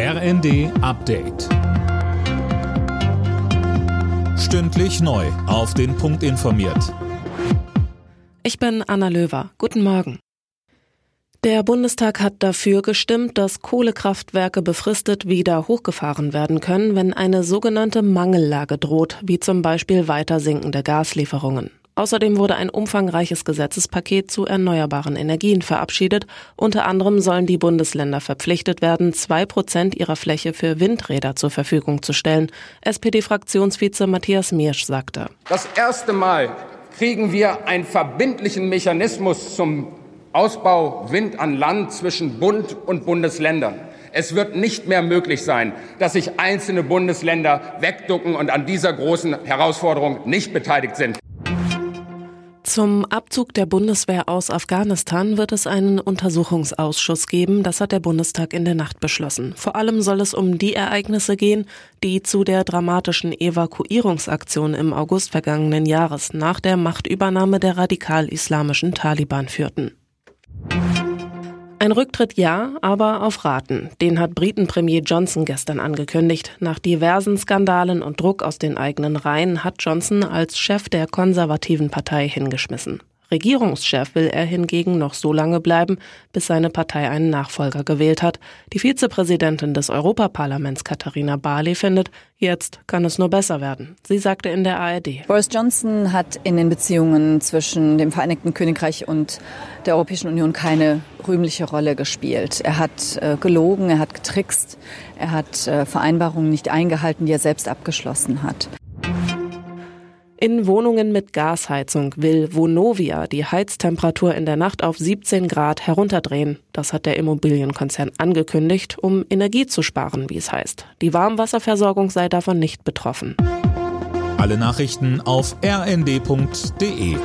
RND Update. Stündlich neu. Auf den Punkt informiert. Ich bin Anna Löwer. Guten Morgen. Der Bundestag hat dafür gestimmt, dass Kohlekraftwerke befristet wieder hochgefahren werden können, wenn eine sogenannte Mangellage droht, wie zum Beispiel weiter sinkende Gaslieferungen. Außerdem wurde ein umfangreiches Gesetzespaket zu erneuerbaren Energien verabschiedet. Unter anderem sollen die Bundesländer verpflichtet werden, zwei Prozent ihrer Fläche für Windräder zur Verfügung zu stellen. SPD-Fraktionsvize Matthias Miersch sagte. Das erste Mal kriegen wir einen verbindlichen Mechanismus zum Ausbau Wind an Land zwischen Bund und Bundesländern. Es wird nicht mehr möglich sein, dass sich einzelne Bundesländer wegducken und an dieser großen Herausforderung nicht beteiligt sind. Zum Abzug der Bundeswehr aus Afghanistan wird es einen Untersuchungsausschuss geben. Das hat der Bundestag in der Nacht beschlossen. Vor allem soll es um die Ereignisse gehen, die zu der dramatischen Evakuierungsaktion im August vergangenen Jahres nach der Machtübernahme der radikal-islamischen Taliban führten. Ein Rücktritt ja, aber auf Raten. Den hat Britenpremier Johnson gestern angekündigt. Nach diversen Skandalen und Druck aus den eigenen Reihen hat Johnson als Chef der konservativen Partei hingeschmissen. Regierungschef will er hingegen noch so lange bleiben, bis seine Partei einen Nachfolger gewählt hat. Die Vizepräsidentin des Europaparlaments Katharina Barley findet, jetzt kann es nur besser werden. Sie sagte in der ARD. Boris Johnson hat in den Beziehungen zwischen dem Vereinigten Königreich und der Europäischen Union keine rühmliche Rolle gespielt. Er hat äh, gelogen, er hat getrickst, er hat äh, Vereinbarungen nicht eingehalten, die er selbst abgeschlossen hat. In Wohnungen mit Gasheizung will Vonovia die Heiztemperatur in der Nacht auf 17 Grad herunterdrehen. Das hat der Immobilienkonzern angekündigt, um Energie zu sparen, wie es heißt. Die Warmwasserversorgung sei davon nicht betroffen. Alle Nachrichten auf rnd.de